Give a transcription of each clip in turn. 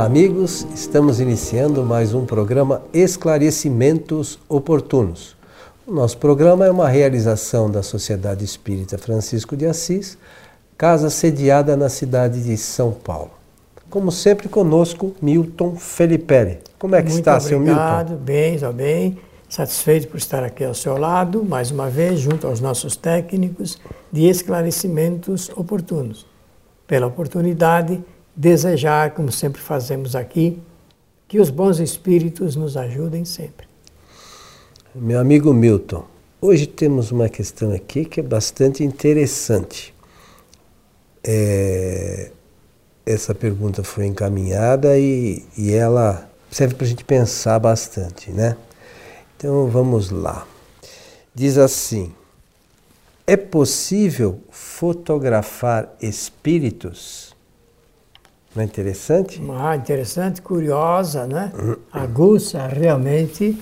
Olá, amigos. Estamos iniciando mais um programa Esclarecimentos Oportunos. O nosso programa é uma realização da Sociedade Espírita Francisco de Assis, casa sediada na cidade de São Paulo. Como sempre, conosco, Milton Felipe. Como é que Muito está, obrigado, seu Milton? Bem, estou bem. Satisfeito por estar aqui ao seu lado, mais uma vez, junto aos nossos técnicos de esclarecimentos oportunos. Pela oportunidade, desejar, como sempre fazemos aqui, que os bons espíritos nos ajudem sempre. Meu amigo Milton, hoje temos uma questão aqui que é bastante interessante. É, essa pergunta foi encaminhada e, e ela serve para a gente pensar bastante, né? Então vamos lá. Diz assim: é possível fotografar espíritos? Não é interessante? Ah, interessante, curiosa, né? Aguça realmente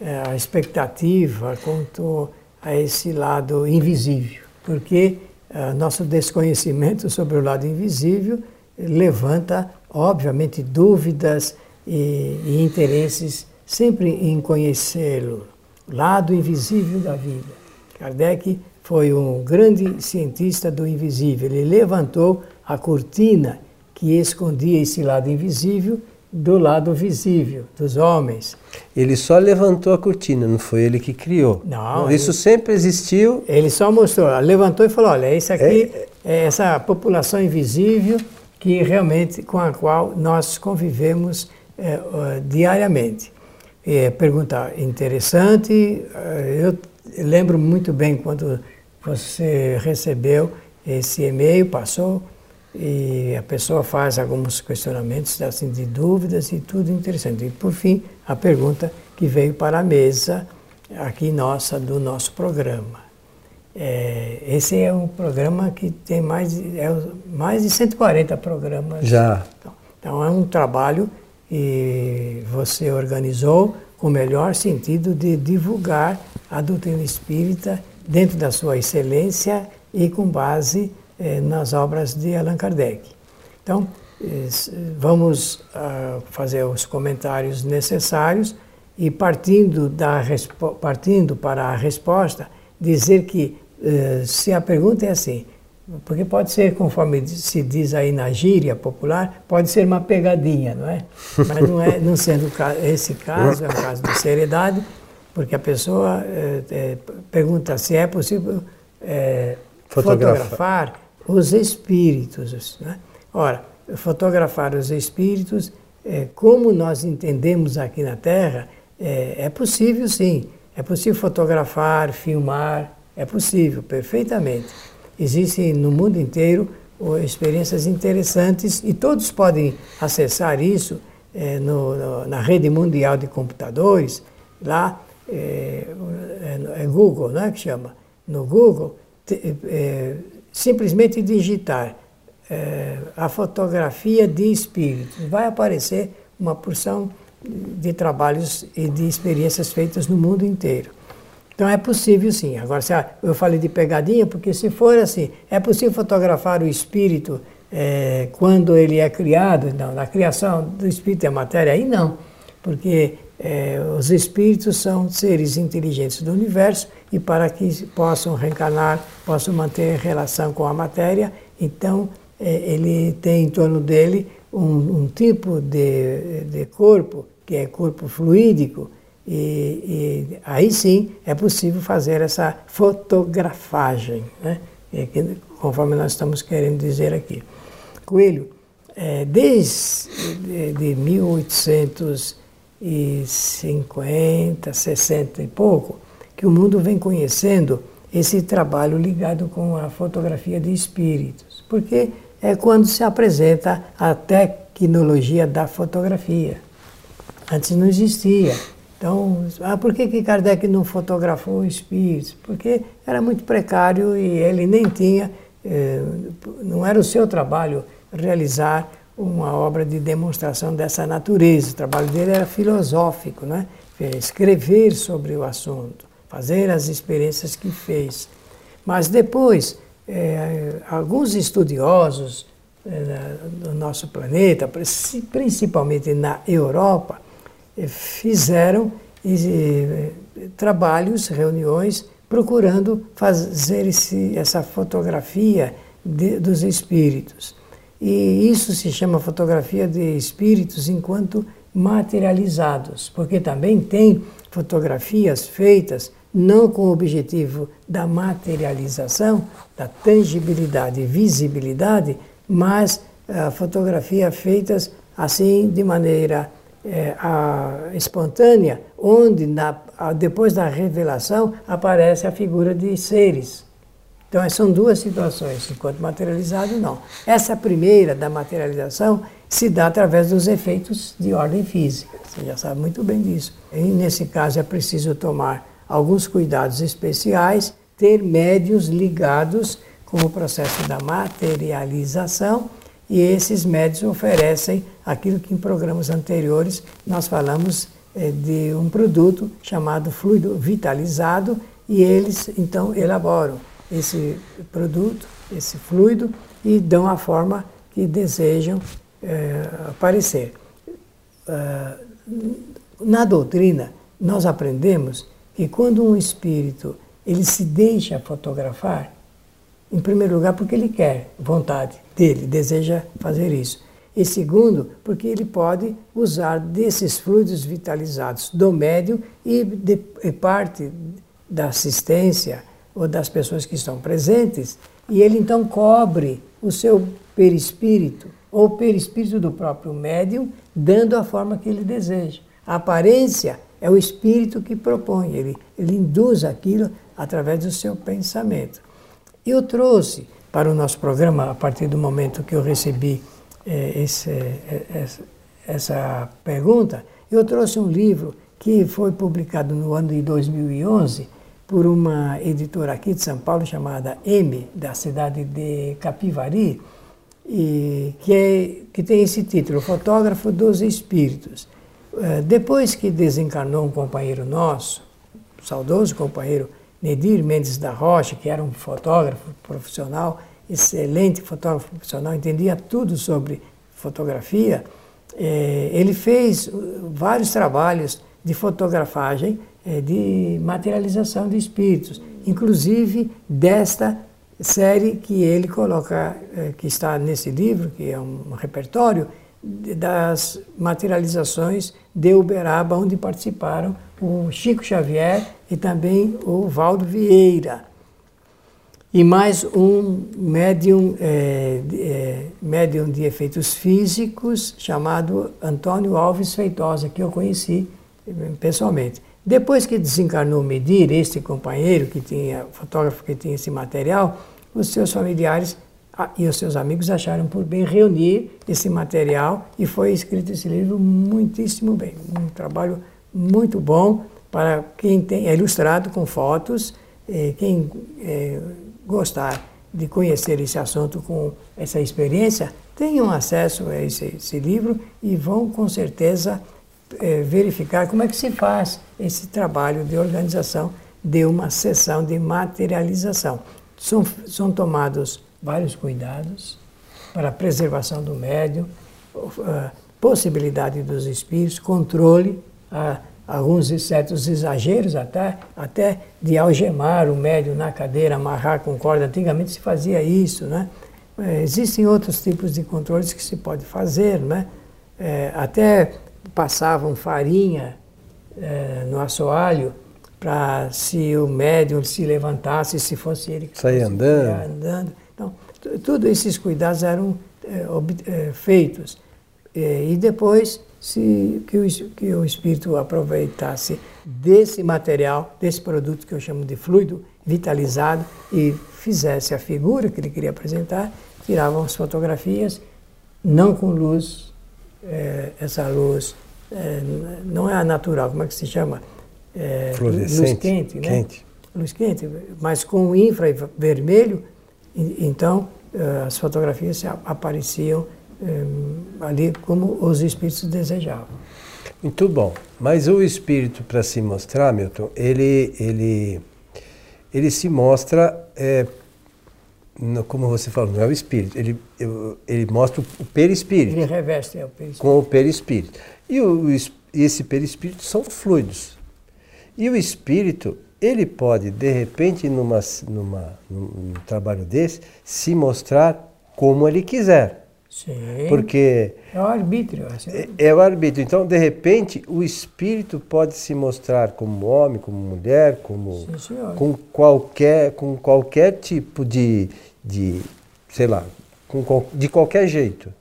é, a expectativa quanto a esse lado invisível, porque é, nosso desconhecimento sobre o lado invisível levanta, obviamente, dúvidas e, e interesses sempre em conhecê-lo, lado invisível da vida. Kardec foi um grande cientista do invisível. Ele levantou a cortina que escondia esse lado invisível do lado visível dos homens. Ele só levantou a cortina, não foi ele que criou. Não. Isso ele, sempre existiu. Ele só mostrou, levantou e falou: olha, isso aqui é, é essa população invisível que realmente com a qual nós convivemos é, diariamente. É, pergunta interessante. Eu lembro muito bem quando você recebeu esse e-mail, passou e a pessoa faz alguns questionamentos assim, de dúvidas e tudo interessante. E por fim, a pergunta que veio para a mesa aqui nossa do nosso programa. É, esse é um programa que tem mais é mais de 140 programas. Já. Então, então é um trabalho e você organizou com o melhor sentido de divulgar a doutrina espírita dentro da sua excelência e com base eh, nas obras de Allan Kardec. Então, eh, vamos uh, fazer os comentários necessários e partindo, da, partindo para a resposta, dizer que uh, se a pergunta é assim, porque pode ser, conforme se diz aí na gíria popular, pode ser uma pegadinha, não é? Mas não é, não sendo esse caso, é um caso de seriedade, porque a pessoa é, é, pergunta se é possível é, fotografar. fotografar. Os espíritos. Né? Ora, fotografar os espíritos, como nós entendemos aqui na Terra, é possível sim. É possível fotografar, filmar, é possível, perfeitamente. Existem no mundo inteiro experiências interessantes e todos podem acessar isso é, no, no, na rede mundial de computadores. Lá é, é, é Google, né, que chama. No Google, te, é, simplesmente digitar é, a fotografia de espíritos. Vai aparecer uma porção de trabalhos e de experiências feitas no mundo inteiro. Então é possível sim. Agora, se eu falei de pegadinha, porque se for assim, é possível fotografar o espírito é, quando ele é criado? Não, na criação do espírito a matéria, aí não. Porque é, os espíritos são seres inteligentes do universo e para que possam reencarnar, possam manter relação com a matéria, então é, ele tem em torno dele um, um tipo de, de corpo, que é corpo fluídico, e, e, aí sim é possível fazer essa fotografagem, né? conforme nós estamos querendo dizer aqui. Coelho, é, desde de 1850, 60 e pouco, que o mundo vem conhecendo esse trabalho ligado com a fotografia de espíritos, porque é quando se apresenta a tecnologia da fotografia. Antes não existia. Então, ah, por que, que Kardec não fotografou espíritos? Porque era muito precário e ele nem tinha, eh, não era o seu trabalho realizar uma obra de demonstração dessa natureza. O trabalho dele era filosófico, né? escrever sobre o assunto, fazer as experiências que fez. Mas depois, eh, alguns estudiosos eh, no nosso planeta, principalmente na Europa, eh, fizeram trabalhos, reuniões, procurando fazer esse, essa fotografia de, dos espíritos. E isso se chama fotografia de espíritos enquanto materializados, porque também tem fotografias feitas não com o objetivo da materialização, da tangibilidade e visibilidade, mas uh, fotografia feitas assim de maneira é, a, espontânea, onde na, a, depois da revelação aparece a figura de seres. Então são duas situações, enquanto materializado não. Essa primeira da materialização se dá através dos efeitos de ordem física. Você já sabe muito bem disso. E nesse caso é preciso tomar alguns cuidados especiais, ter médios ligados com o processo da materialização e esses médios oferecem aquilo que em programas anteriores nós falamos é, de um produto chamado fluido vitalizado e eles então elaboram esse produto, esse fluido e dão a forma que desejam é, aparecer. Uh, na doutrina nós aprendemos que quando um espírito ele se deixa fotografar, em primeiro lugar, porque ele quer, vontade dele, deseja fazer isso. E segundo, porque ele pode usar desses fluidos vitalizados do médium e de e parte da assistência ou das pessoas que estão presentes, e ele então cobre o seu perispírito ou perispírito do próprio médium, dando a forma que ele deseja. A aparência é o espírito que propõe, ele, ele induz aquilo através do seu pensamento. Eu trouxe para o nosso programa, a partir do momento que eu recebi eh, esse, eh, essa pergunta, eu trouxe um livro que foi publicado no ano de 2011 por uma editora aqui de São Paulo chamada M, da cidade de Capivari, e que, é, que tem esse título, Fotógrafo dos Espíritos. Eh, depois que desencarnou um companheiro nosso, saudoso companheiro Nedir Mendes da Rocha, que era um fotógrafo profissional, excelente fotógrafo profissional, entendia tudo sobre fotografia, é, ele fez uh, vários trabalhos de fotografagem, de materialização de espíritos, inclusive desta série que ele coloca, é, que está nesse livro, que é um repertório, das materializações de Uberaba, onde participaram o Chico Xavier e também o Valdo Vieira. E mais um médium, é, é, médium de efeitos físicos chamado Antônio Alves Feitosa, que eu conheci eh, pessoalmente. Depois que desencarnou Medir, este companheiro que tinha, fotógrafo que tinha esse material, os seus familiares e os seus amigos acharam por bem reunir esse material e foi escrito esse livro muitíssimo bem, um trabalho muito bom para quem tem, é ilustrado com fotos, eh, quem eh, gostar de conhecer esse assunto com essa experiência, tenham acesso a esse, esse livro e vão com certeza eh, verificar como é que se faz esse trabalho de organização de uma sessão de materialização. São, são tomados vários cuidados para a preservação do médium, possibilidade dos espíritos, controle, a, alguns certos exageros até, até de algemar o médium na cadeira, amarrar com corda. Antigamente se fazia isso, né? É, existem outros tipos de controles que se pode fazer, né? É, até passavam farinha é, no assoalho para se o médium se levantasse, se fosse ele que sair andando. andando. Então, todos esses cuidados eram é, é, feitos. E depois se, que, o, que o espírito aproveitasse desse material, desse produto que eu chamo de fluido vitalizado e fizesse a figura que ele queria apresentar, tiravam as fotografias, não com luz, é, essa luz é, não é a natural, como é que se chama? É, luz quente, né? Quente. Luz quente, mas com infravermelho, então eh, as fotografias apareciam eh, ali como os espíritos desejavam. Muito bom. Mas o espírito, para se mostrar, Milton, ele, ele, ele se mostra é, como você falou, não é o espírito. Ele, ele mostra o perispírito. Ele reveste é, o perispírito. Com o perispírito. E o, esse perispírito são fluidos. E o espírito, ele pode, de repente, numa, numa, num trabalho desse, se mostrar como ele quiser. Sim. Porque. É o arbítrio. É, é, o arbítrio. Então, de repente, o espírito pode se mostrar como homem, como mulher, como. Sim, com, qualquer, com qualquer tipo de. de sei lá, com, de qualquer jeito.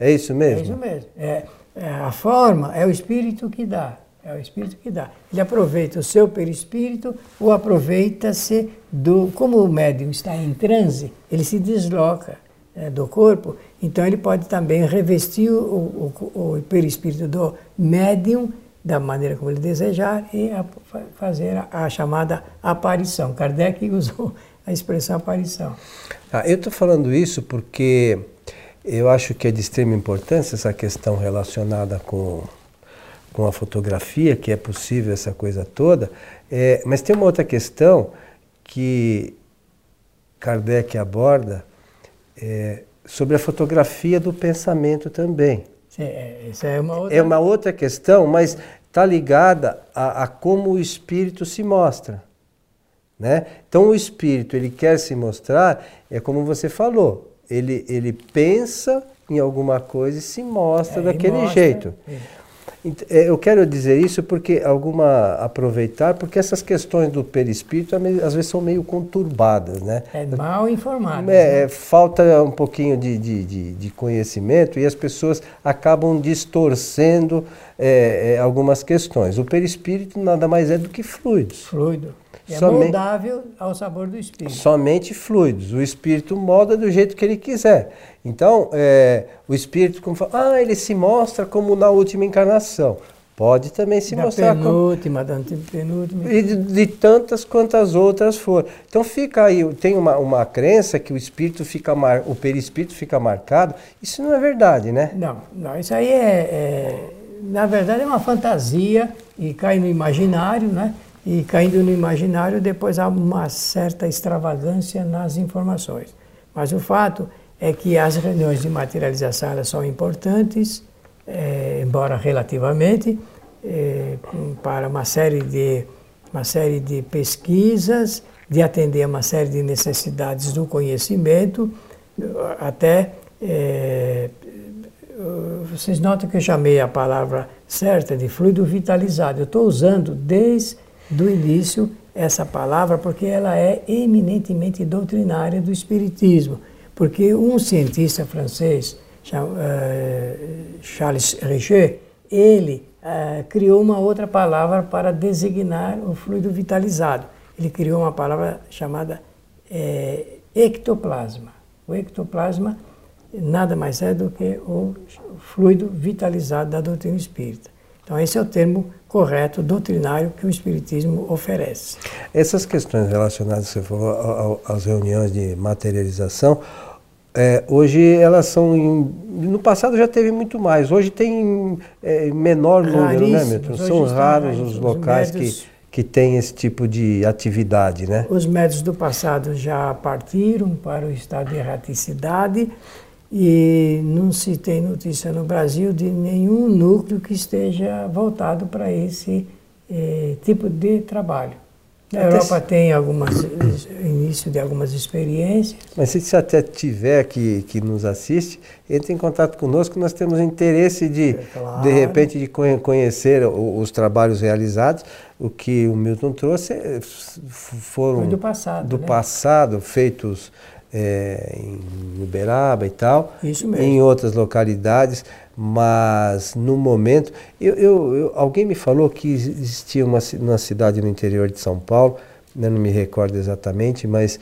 É isso mesmo? É isso mesmo. É, é, a forma é o espírito que dá. É o espírito que dá. Ele aproveita o seu perispírito ou aproveita-se do. Como o médium está em transe, ele se desloca é, do corpo, então ele pode também revestir o, o, o perispírito do médium da maneira como ele desejar e a, fazer a, a, chamada aparição. Kardec usou a expressão aparição. Ah, eu estou falando isso porque eu acho que é de extrema importância essa questão relacionada com, com a fotografia, que é possível essa coisa toda, é, mas tem uma outra questão que Kardec aborda, é, sobre a fotografia do pensamento também. Sim, é, isso é uma outra... É uma outra questão, mas está ligada a, a, como o espírito se mostra. Né? Então o espírito ele quer se mostrar, é como você falou, ele, ele pensa em alguma coisa e se mostra é, daquele mostra, jeito. É. É, eu quero dizer isso porque alguma aproveitar, porque essas questões do perispírito às vezes são meio conturbadas, né? É mal informado. É, né? falta um pouquinho de, de, de, de, conhecimento e as pessoas acabam distorcendo é, é, algumas questões. O perispírito nada mais é do que fluidos. Fluido. É somente, moldável ao sabor do espírito. Somente fluidos. O espírito molda do jeito que ele quiser. Então, é, o espírito, como fala, ah, ele se mostra como na última encarnação. Pode também se da mostrar penúltima, como. Da penúltima. E de, de, tantas quantas outras for. Então fica aí, tem uma, uma crença que o espírito fica mar, o perispírito fica marcado. Isso não é verdade, né? Não, não isso aí é, é na verdade é uma fantasia e cai no imaginário, né? E caindo no imaginário, depois há uma certa extravagância nas informações. Mas o fato é que as reuniões de materialização elas são importantes, é, embora relativamente, é, para uma série, de, uma série de pesquisas, de atender a uma série de necessidades do conhecimento, até é, vocês notam que eu chamei a palavra certa de fluido vitalizado. Eu estou usando desde do início essa palavra porque ela é eminentemente doutrinária do Espiritismo. Porque um cientista francês, eh, Charles Richer, ele uh, criou uma outra palavra para designar o fluido vitalizado. Ele criou uma palavra chamada é, ectoplasma. O ectoplasma nada mais é do que o fluido vitalizado da doutrina espírita. Então, esse é o termo correto, doutrinário, que o Espiritismo oferece. Essas questões relacionadas, você falou, às reuniões de materialização, é, hoje elas são. Em, no passado já teve muito mais, hoje tem é, menor número, né, Milton? São raros os locais médios, que, que têm esse tipo de atividade, né? Os médios do passado já partiram para o estado de erraticidade e não se tem notícia no Brasil de nenhum núcleo que esteja voltado para esse eh, tipo de trabalho. A Europa tem algumas início de algumas experiências. Mas se você até tiver que, que nos assiste, entre em contato conosco, nós temos interesse de, é claro. de repente, de conhecer os trabalhos realizados. O que o Milton trouxe é, foram Foi do passado, do né? passado feitos é, em Uberaba e tal, Isso mesmo. em outras localidades, mas no momento. Eu, eu, eu, alguém me falou que existia uma, uma cidade no interior de São Paulo, eu não me recordo exatamente, mas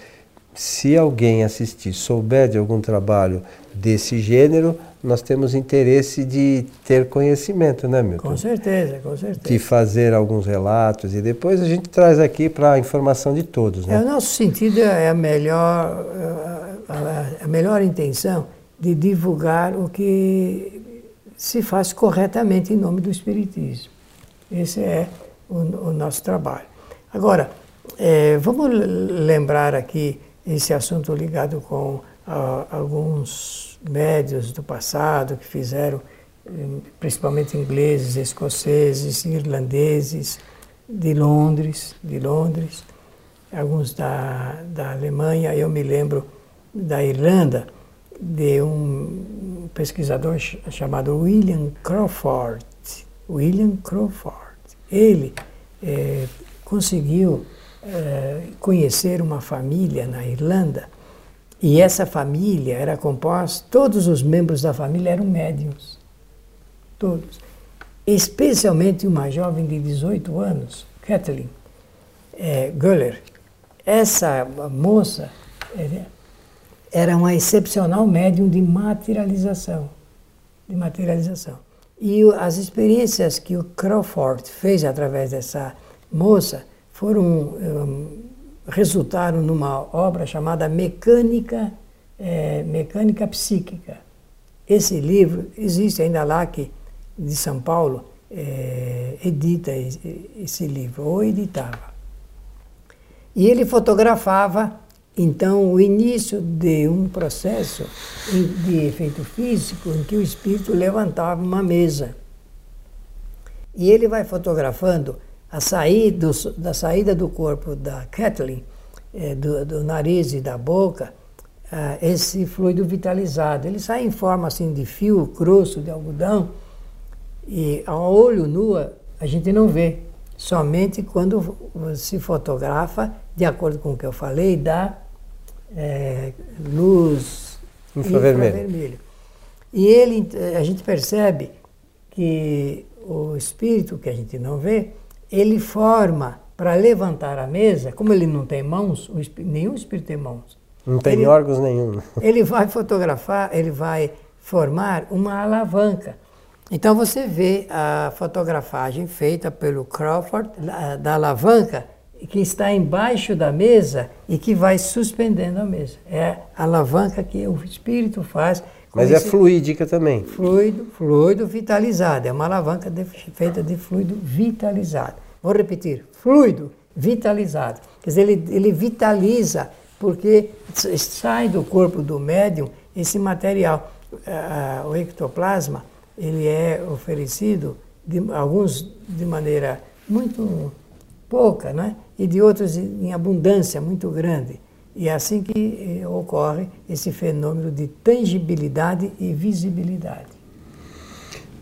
se alguém assistir, souber de algum trabalho desse gênero, nós temos interesse de ter conhecimento, né, Milton? Com certeza, com certeza. De fazer alguns relatos e depois a gente traz aqui para a informação de todos, né? É, o nosso sentido é a melhor, a melhor intenção de divulgar o que se faz corretamente em nome do Espiritismo. Esse é o, o nosso trabalho. Agora, é, vamos lembrar aqui esse assunto ligado com ah, alguns médios do passado que fizeram, eh, principalmente ingleses, escoceses, irlandeses, de Londres, de Londres, alguns da, da Alemanha, eu me lembro da Irlanda, de um pesquisador chamado William Crawford. William Crawford. Ele é, conseguiu é, conhecer uma família na Irlanda e essa família era composta, todos os membros da família eram médiums. Todos. Especialmente uma jovem de 18 anos, Kathleen é, Guller. Essa moça era uma excepcional médium de materialização. De materialização. E as experiências que o Crawford fez através dessa moça foram um, resultaram numa obra chamada Mecânica é, Mecânica Psíquica. Esse livro existe ainda lá que de São Paulo é, edita esse livro ou editava. E ele fotografava então, o início de um processo de efeito físico em que o espírito levantava uma mesa. E ele vai fotografando a saída, da saída do corpo da Kathleen, é, do, do, nariz e da boca, é, esse fluido vitalizado. Ele sai em forma assim de fio grosso de algodão e a olho nu a gente não vê. Somente quando se fotografa, de acordo com o que eu falei, dá é, luz infravermelho. infravermelho. E ele, a gente percebe que o espírito que a gente não vê, ele forma para levantar a mesa, como ele não tem mãos, nenhum espírito tem mãos. Não tem ele, órgãos nenhum. Ele vai fotografar, ele vai formar uma alavanca. Então você vê a fotografagem feita pelo Crawford da alavanca que está embaixo da mesa e que vai suspendendo a mesa. É a alavanca que o espírito faz. Mas é fluídica também. Fluido, fluido vitalizado. É uma alavanca de, feita de fluido vitalizado. Vou repetir: fluido vitalizado. Quer dizer, ele, ele vitaliza, porque sai do corpo do médium esse material. O ectoplasma ele é oferecido, de, alguns de maneira muito pouca, né? e de outros em abundância muito grande. E é assim que eh, ocorre esse fenômeno de tangibilidade e visibilidade.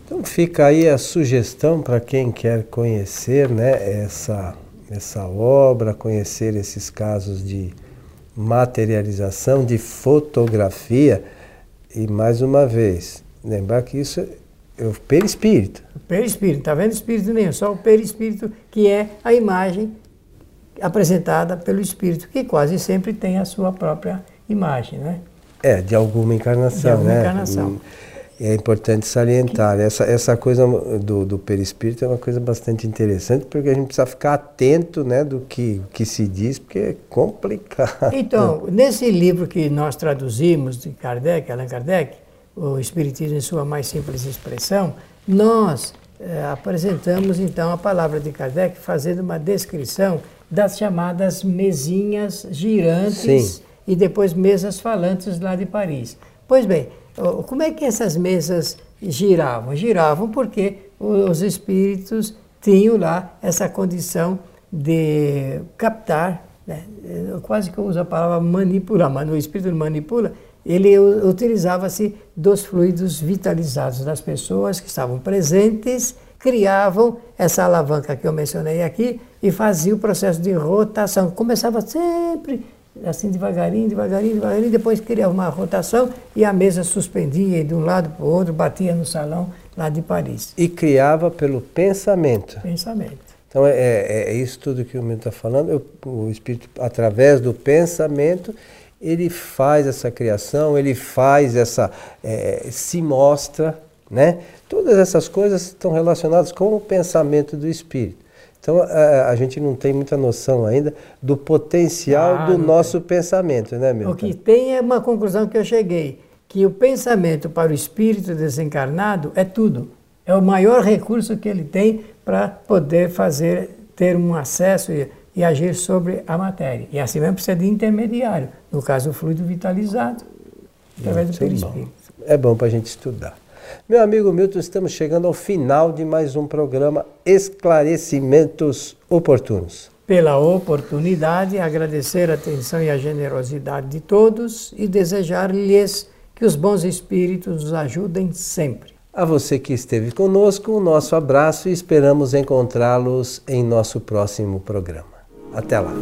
Então fica aí a sugestão para quem quer conhecer né, essa, essa obra, conhecer esses casos de materialização, de fotografia. E mais uma vez, lembrar que isso é o perispírito. O perispírito, está vendo espírito nenhum, só o perispírito que é a imagem apresentada pelo espírito, que quase sempre tem a sua própria imagem, né? É, de alguma encarnação, de alguma né? encarnação. É importante salientar. Essa, essa coisa do, do perispírito é uma coisa bastante interessante, porque a gente precisa ficar atento né, do que, que se diz, porque é complicado. Então, nesse livro que nós traduzimos de Kardec, Allan Kardec, o Espiritismo em sua mais simples expressão, nós apresentamos então a palavra de Kardec fazendo uma descrição das chamadas mesinhas girantes Sim. e depois mesas falantes lá de Paris. Pois bem, como é que essas mesas giravam? Giravam porque os espíritos tinham lá essa condição de captar, né? quase que eu uso a palavra manipular, mas o espírito manipula, ele utilizava-se dos fluidos vitalizados das pessoas que estavam presentes, criavam essa alavanca que eu mencionei aqui e fazia o processo de rotação. Começava sempre assim devagarinho, devagarinho, devagarinho, depois criava uma rotação e a mesa suspendia de um lado para o outro, batia no salão lá de Paris. E criava pelo pensamento. Pensamento. Então é, é, é isso tudo que o meu está falando. Eu, o Espírito, através do pensamento, ele faz essa criação, ele faz essa. É, se mostra, né? Todas essas coisas estão relacionadas com o pensamento do Espírito. Então a, a, gente não tem muita noção ainda do potencial ah, do nosso tem. pensamento, né, meu? O que tem é uma conclusão que eu cheguei, que o pensamento para o espírito desencarnado é tudo. É o maior recurso que ele tem para poder fazer, ter um acesso e agir sobre a matéria. E assim mesmo precisa de intermediário, no caso o fluido vitalizado, através do perispírito. É bom para a gente estudar. Meu amigo Milton, estamos chegando ao final de mais um programa Esclarecimentos Oportunos. Pela oportunidade, agradecer a atenção e a generosidade de todos e desejar-lhes que os bons espíritos nos ajudem sempre. A você que esteve conosco, o nosso abraço e esperamos encontrá-los em nosso próximo programa. Até lá!